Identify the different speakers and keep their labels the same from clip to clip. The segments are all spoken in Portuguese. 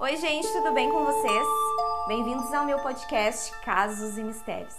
Speaker 1: Oi, gente, tudo bem com vocês? Bem-vindos ao meu podcast Casos e Mistérios.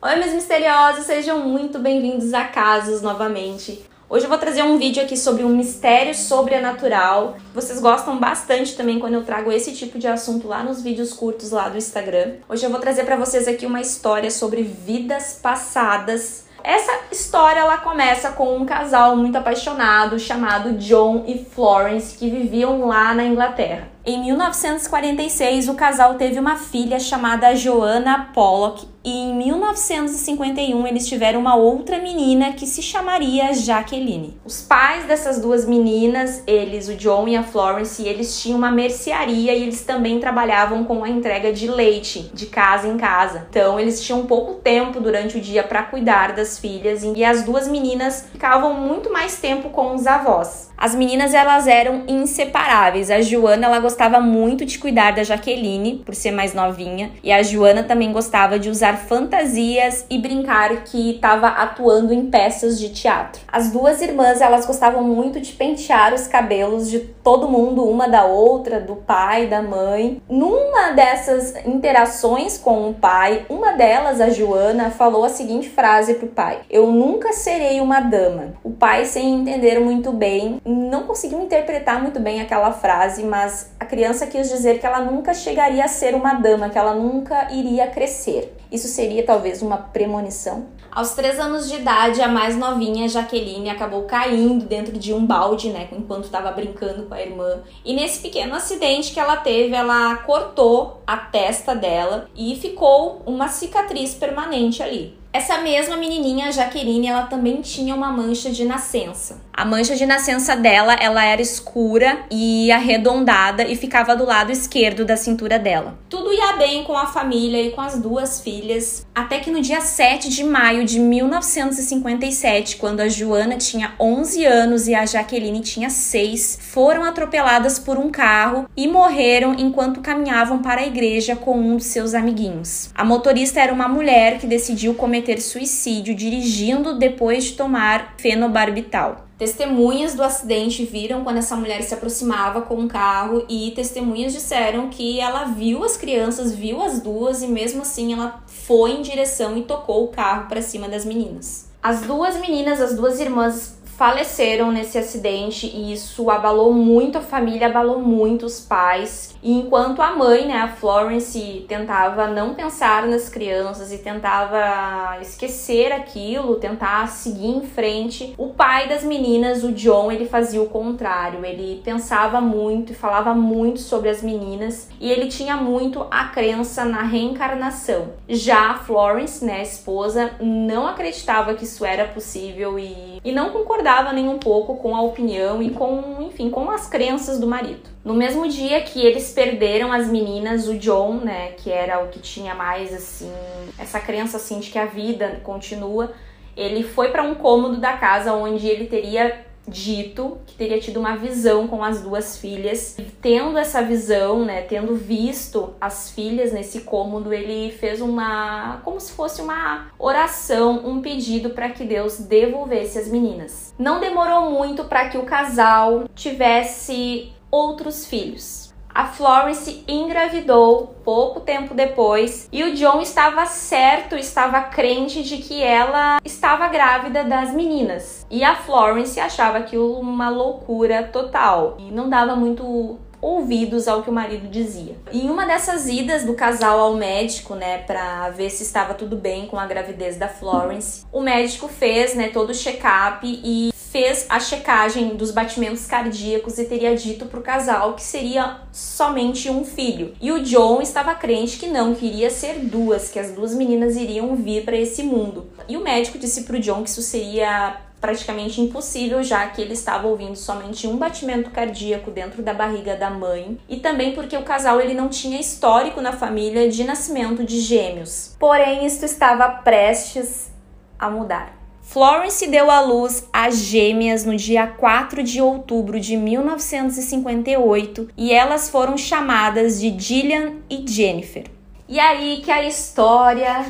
Speaker 1: Oi, meus misteriosos, sejam muito bem-vindos a Casos novamente. Hoje eu vou trazer um vídeo aqui sobre um mistério sobrenatural. Vocês gostam bastante também quando eu trago esse tipo de assunto lá nos vídeos curtos lá do Instagram. Hoje eu vou trazer para vocês aqui uma história sobre vidas passadas. Essa história ela começa com um casal muito apaixonado chamado John e Florence que viviam lá na Inglaterra. Em 1946, o casal teve uma filha chamada Joanna Pollock e em 1951 eles tiveram uma outra menina que se chamaria Jaqueline. Os pais dessas duas meninas, eles, o John e a Florence, eles tinham uma mercearia e eles também trabalhavam com a entrega de leite de casa em casa. Então eles tinham pouco tempo durante o dia para cuidar das filhas e as duas meninas ficavam muito mais tempo com os avós. As meninas elas eram inseparáveis. A Joana ela gostava muito de cuidar da Jaqueline, por ser mais novinha, e a Joana também gostava de usar fantasias e brincar que estava atuando em peças de teatro. As duas irmãs elas gostavam muito de pentear os cabelos de todo mundo, uma da outra, do pai, da mãe. Numa dessas interações com o pai, uma delas, a Joana, falou a seguinte frase para o pai: Eu nunca serei uma dama. O pai, sem entender muito bem, não conseguiu interpretar muito bem aquela frase, mas a criança quis dizer que ela nunca chegaria a ser uma dama, que ela nunca iria crescer. Isso seria talvez uma premonição? Aos três anos de idade, a mais novinha, Jaqueline, acabou caindo dentro de um balde, né, enquanto estava brincando com a irmã. E nesse pequeno acidente que ela teve, ela cortou a testa dela e ficou uma cicatriz permanente ali. Essa mesma menininha, Jaqueline, ela também tinha uma mancha de nascença. A mancha de nascença dela, ela era escura e arredondada e ficava do lado esquerdo da cintura dela. Tudo ia bem com a família e com as duas filhas, até que no dia 7 de maio de 1957, quando a Joana tinha 11 anos e a Jaqueline tinha 6, foram atropeladas por um carro e morreram enquanto caminhavam para a igreja com um dos seus amiguinhos. A motorista era uma mulher que decidiu cometer suicídio dirigindo depois de tomar fenobarbital. Testemunhas do acidente viram quando essa mulher se aproximava com um carro e testemunhas disseram que ela viu as crianças, viu as duas e mesmo assim ela foi em direção e tocou o carro para cima das meninas. As duas meninas, as duas irmãs faleceram nesse acidente e isso abalou muito a família, abalou muito os pais. E enquanto a mãe, né, a Florence, tentava não pensar nas crianças e tentava esquecer aquilo, tentar seguir em frente, o pai das meninas, o John, ele fazia o contrário. Ele pensava muito e falava muito sobre as meninas e ele tinha muito a crença na reencarnação. Já a Florence, né, a esposa, não acreditava que isso era possível e, e não concordava nem um pouco com a opinião e com, enfim, com as crenças do marido. No mesmo dia que eles perderam as meninas, o John, né, que era o que tinha mais assim, essa crença assim de que a vida continua, ele foi para um cômodo da casa onde ele teria dito que teria tido uma visão com as duas filhas. Tendo essa visão, né, tendo visto as filhas nesse cômodo, ele fez uma como se fosse uma oração, um pedido para que Deus devolvesse as meninas. Não demorou muito para que o casal tivesse outros filhos a Florence engravidou pouco tempo depois e o John estava certo, estava crente de que ela estava grávida das meninas. E a Florence achava aquilo uma loucura total e não dava muito ouvidos ao que o marido dizia. Em uma dessas idas do casal ao médico, né, para ver se estava tudo bem com a gravidez da Florence, o médico fez, né, todo o check-up e fez a checagem dos batimentos cardíacos e teria dito para o casal que seria somente um filho. E o John estava crente que não, queria ser duas, que as duas meninas iriam vir para esse mundo. E o médico disse para o John que isso seria praticamente impossível, já que ele estava ouvindo somente um batimento cardíaco dentro da barriga da mãe, e também porque o casal ele não tinha histórico na família de nascimento de gêmeos. Porém, isto estava prestes a mudar. Florence deu à luz a gêmeas no dia 4 de outubro de 1958 e elas foram chamadas de Gillian e Jennifer. E aí que a história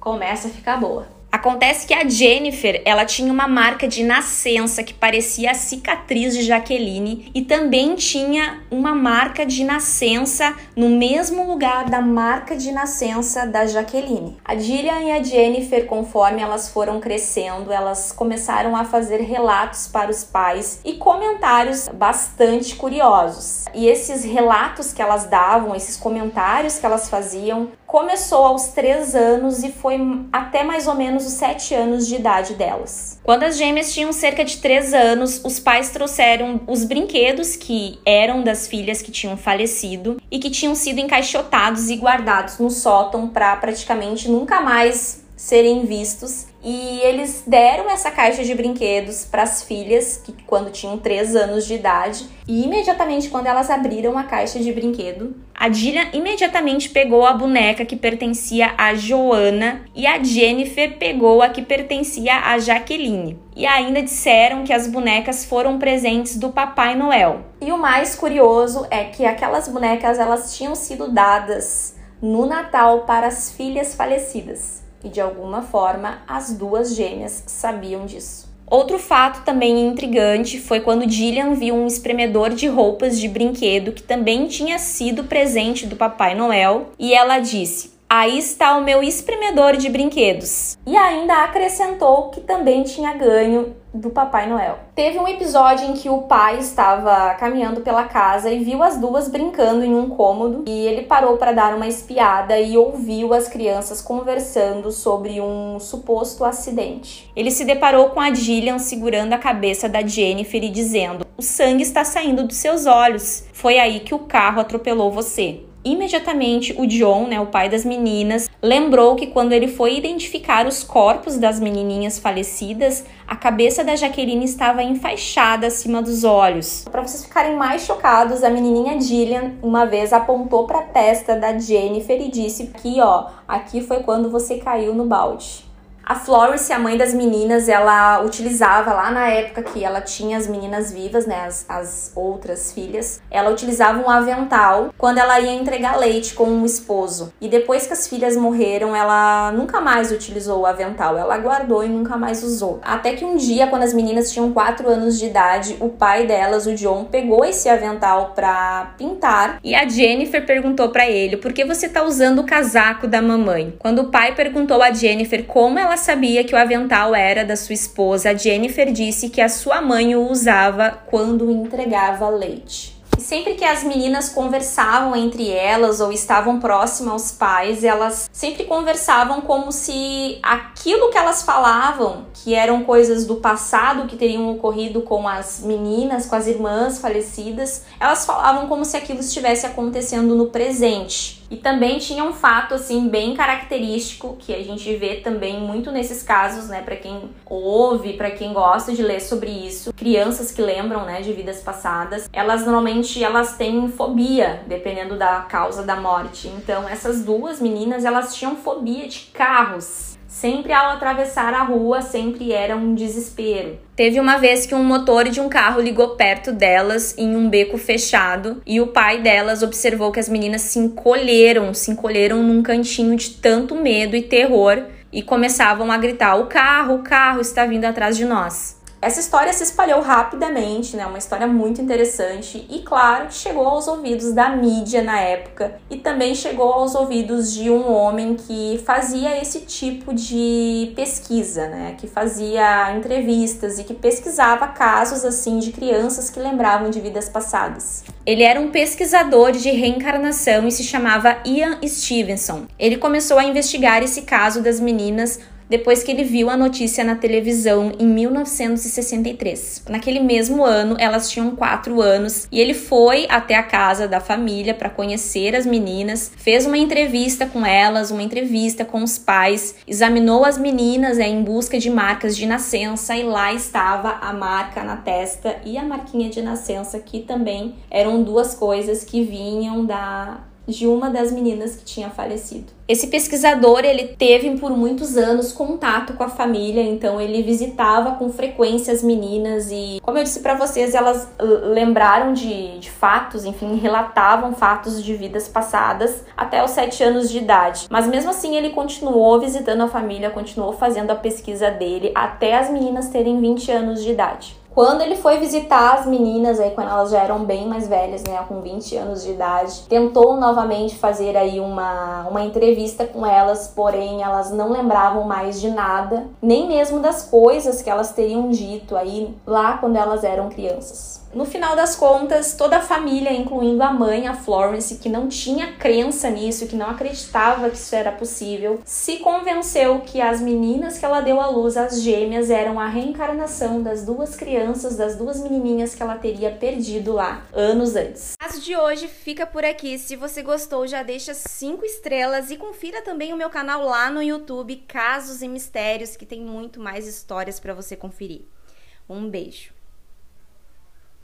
Speaker 1: começa a ficar boa. Acontece que a Jennifer, ela tinha uma marca de nascença que parecia a cicatriz de Jaqueline e também tinha uma marca de nascença no mesmo lugar da marca de nascença da Jaqueline. A Gillian e a Jennifer, conforme elas foram crescendo, elas começaram a fazer relatos para os pais e comentários bastante curiosos. E esses relatos que elas davam, esses comentários que elas faziam, começou aos 3 anos e foi até mais ou menos os 7 anos de idade delas. Quando as gêmeas tinham cerca de 3 anos, os pais trouxeram os brinquedos que eram das filhas que tinham falecido e que tinham sido encaixotados e guardados no sótão para praticamente nunca mais serem vistos. E eles deram essa caixa de brinquedos para as filhas, que quando tinham 3 anos de idade, e imediatamente quando elas abriram a caixa de brinquedo, a Dillian imediatamente pegou a boneca que pertencia a Joana e a Jennifer pegou a que pertencia a Jaqueline. E ainda disseram que as bonecas foram presentes do Papai Noel. E o mais curioso é que aquelas bonecas elas tinham sido dadas no Natal para as filhas falecidas e de alguma forma as duas gêmeas sabiam disso. Outro fato também intrigante foi quando Gillian viu um espremedor de roupas de brinquedo que também tinha sido presente do Papai Noel e ela disse: Aí está o meu espremedor de brinquedos. E ainda acrescentou que também tinha ganho do Papai Noel. Teve um episódio em que o pai estava caminhando pela casa e viu as duas brincando em um cômodo e ele parou para dar uma espiada e ouviu as crianças conversando sobre um suposto acidente. Ele se deparou com a Gillian segurando a cabeça da Jennifer e dizendo: "O sangue está saindo dos seus olhos. Foi aí que o carro atropelou você." Imediatamente, o John, né, o pai das meninas, lembrou que quando ele foi identificar os corpos das menininhas falecidas, a cabeça da Jaqueline estava enfaixada acima dos olhos. Para vocês ficarem mais chocados, a menininha Gillian uma vez apontou para a testa da Jennifer e disse: "Aqui, ó, aqui foi quando você caiu no balde". A Florence, a mãe das meninas, ela utilizava lá na época que ela tinha as meninas vivas, né, as, as outras filhas, ela utilizava um avental quando ela ia entregar leite com um esposo. E depois que as filhas morreram, ela nunca mais utilizou o avental, ela guardou e nunca mais usou. Até que um dia, quando as meninas tinham 4 anos de idade, o pai delas, o John, pegou esse avental para pintar e a Jennifer perguntou para ele: "Por que você tá usando o casaco da mamãe?". Quando o pai perguntou a Jennifer como ela ela sabia que o avental era da sua esposa, Jennifer disse que a sua mãe o usava quando entregava leite. E sempre que as meninas conversavam entre elas ou estavam próximas aos pais, elas sempre conversavam como se aquilo que elas falavam, que eram coisas do passado que teriam ocorrido com as meninas, com as irmãs falecidas, elas falavam como se aquilo estivesse acontecendo no presente. E também tinha um fato assim bem característico que a gente vê também muito nesses casos, né, para quem ouve, para quem gosta de ler sobre isso, crianças que lembram, né, de vidas passadas, elas normalmente elas têm fobia, dependendo da causa da morte. Então, essas duas meninas, elas tinham fobia de carros. Sempre ao atravessar a rua, sempre era um desespero. Teve uma vez que um motor de um carro ligou perto delas em um beco fechado e o pai delas observou que as meninas se encolheram, se encolheram num cantinho de tanto medo e terror e começavam a gritar: "O carro, o carro está vindo atrás de nós". Essa história se espalhou rapidamente, né? Uma história muito interessante e, claro, chegou aos ouvidos da mídia na época e também chegou aos ouvidos de um homem que fazia esse tipo de pesquisa, né? Que fazia entrevistas e que pesquisava casos assim de crianças que lembravam de vidas passadas. Ele era um pesquisador de reencarnação e se chamava Ian Stevenson. Ele começou a investigar esse caso das meninas depois que ele viu a notícia na televisão em 1963. Naquele mesmo ano, elas tinham quatro anos e ele foi até a casa da família para conhecer as meninas, fez uma entrevista com elas, uma entrevista com os pais, examinou as meninas é, em busca de marcas de nascença e lá estava a marca na testa e a marquinha de nascença, que também eram duas coisas que vinham da de uma das meninas que tinha falecido. Esse pesquisador, ele teve por muitos anos contato com a família, então ele visitava com frequência as meninas e, como eu disse para vocês, elas lembraram de, de, fatos, enfim, relatavam fatos de vidas passadas até os sete anos de idade. Mas mesmo assim, ele continuou visitando a família, continuou fazendo a pesquisa dele até as meninas terem 20 anos de idade. Quando ele foi visitar as meninas aí quando elas já eram bem mais velhas, né, com 20 anos de idade, tentou novamente fazer aí uma, uma entrevista com elas, porém elas não lembravam mais de nada, nem mesmo das coisas que elas teriam dito aí lá quando elas eram crianças. No final das contas, toda a família, incluindo a mãe, a Florence, que não tinha crença nisso, que não acreditava que isso era possível, se convenceu que as meninas que ela deu à luz, as gêmeas, eram a reencarnação das duas crianças, das duas menininhas que ela teria perdido lá anos antes. O caso de hoje fica por aqui. Se você gostou, já deixa cinco estrelas e confira também o meu canal lá no YouTube, Casos e Mistérios, que tem muito mais histórias para você conferir. Um beijo.